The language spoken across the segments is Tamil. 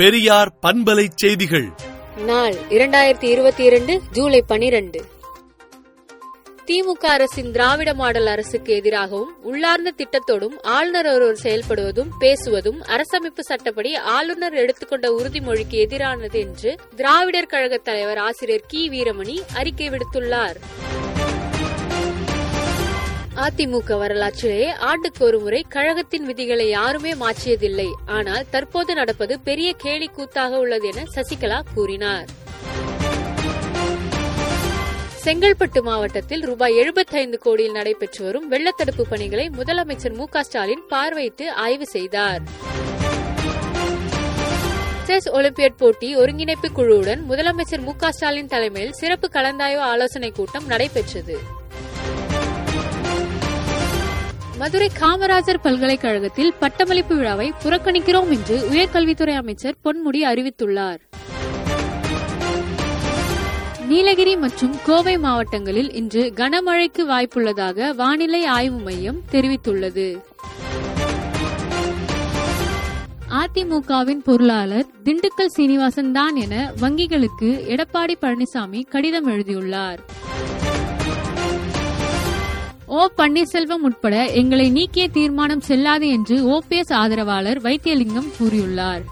பெரியார் பண்பலை செய்திகள். நாள் இரண்டாயிரத்தி இருபத்தி இரண்டு ஜூலை பனிரெண்டு. திமுக அரசின் திராவிட மாடல் அரசுக்கு எதிராகவும் உள்ளார்ந்த திட்டத்தோடும் ஆளுநர் ஒருவர் செயல்படுவதும் பேசுவதும் அரசமைப்பு சட்டப்படி ஆளுநர் எடுத்துக்கொண்ட உறுதிமொழிக்கு எதிரானது என்று திராவிடர் கழக தலைவர் ஆசிரியர் கி. வீரமணி அறிக்கை விடுத்துள்ளார். அதிமுக வரலாற்றிலே ஆண்டுக்கு ஒரு முறை கழகத்தின் விதிகளை யாருமே மாற்றியதில்லை. ஆனால் தற்போது நடப்பது பெரிய கேலி கூத்தாக உள்ளது என சசிகலா கூறினார். செங்கல்பட்டு மாவட்டத்தில் ரூபாய் 75 கோடியில் நடைபெற்று வரும் வெள்ளத்தடுப்பு பணிகளை முதலமைச்சர் மு ஸ்டாலின் பார்வையிட்டு ஆய்வு செய்தார். செஸ் ஒலிம்பியட் போட்டி ஒருங்கிணைப்பு குழுவுடன் முதலமைச்சர் மு ஸ்டாலின் தலைமையில் சிறப்பு கலந்தாய்வு ஆலோசனைக் கூட்டம் நடைபெற்றது. மதுரை காமராஜர் பல்கலைக்கழகத்தில் பட்டமளிப்பு விழாவை புறக்கணிக்கிறோம் என்று உயர்கல்வித்துறை அமைச்சர் பொன்முடி அறிவித்துள்ளார். நீலகிரி மற்றும் கோவை மாவட்டங்களில் இன்று கனமழைக்கு வாய்ப்புள்ளதாக வானிலை ஆய்வு மையம் தெரிவித்துள்ளது. அதிமுகவின் பொருளாளர் திண்டுக்கல் சீனிவாசன் தான் என வங்கிகளுக்கு எடப்பாடி பழனிசாமி கடிதம் எழுதியுள்ளார். ஓ பன்னீர்செல்வம் உட்பட எங்களை நீக்கிய தீர்மானம் செல்லாது என்று ஓபிஎஸ் ஆதரவாளர் வைத்தியலிங்கம் கூறியுள்ளார்.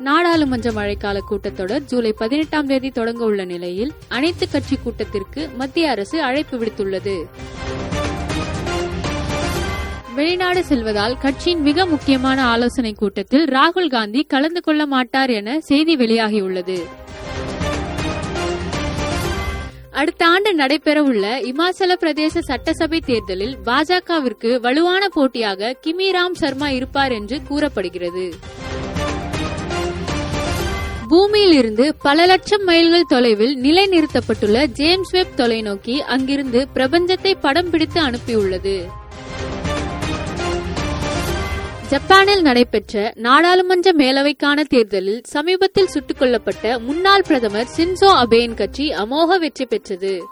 நாடாளுமன்ற மழைக்கால கூட்டத்தொடர் ஜூலை பதினெட்டாம் தேதி தொடங்க உள்ள நிலையில் அனைத்து கட்சி கூட்டத்திற்கு மத்திய அரசு அழைப்பு விடுத்துள்ளது. வெளிநாடு செல்வதால் கட்சியின் மிக முக்கியமான ஆலோசனை கூட்டத்தில் ராகுல் காந்தி கலந்து கொள்ள மாட்டார் என செய்தி வெளியாகியுள்ளது. அடுத்த ஆண்டு நடைபெறவுள்ள இமாச்சல பிரதேச சட்டசபை தேர்தலில் பாஜகவிற்கு வலுவான போட்டியாக கிமி ராம் சர்மா இருப்பார் என்று கூறப்படுகிறது. பூமியில் இருந்து பல லட்சம் மைல்கள் தொலைவில் நிலைநிறுத்தப்பட்டுள்ள ஜேம்ஸ் வெப் தொலைநோக்கி அங்கிருந்து பிரபஞ்சத்தை படம் பிடித்து அனுப்பியுள்ளது. ஜப்பானில் நடைபெற்ற நாடாளுமன்ற மேலவைக்கான தேர்தலில் சமீபத்தில் சுட்டுக் கொல்லப்பட்ட முன்னாள் பிரதமர் சின்சோ அபேயின் கட்சி அமோக வெற்றி பெற்றது.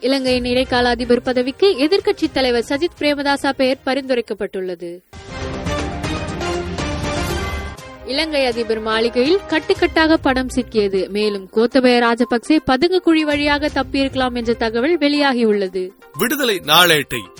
இலங்கையின் இடைக்கால அதிபர் பதவிக்கு எதிர்க்கட்சித் தலைவர் சஜித் பிரேமதாசா பெயர் பரிந்துரைக்கப்பட்டுள்ளது. இலங்கை அதிபர் மாளிகையில் கட்டுக்கட்டாக படம் சிக்கியது. மேலும் கோத்தபய ராஜபக்சே பதுங்கு குழி வழியாக தப்பியிருக்கலாம் என்ற தகவல் வெளியாகியுள்ளது. விடுதலை நாளேட்டை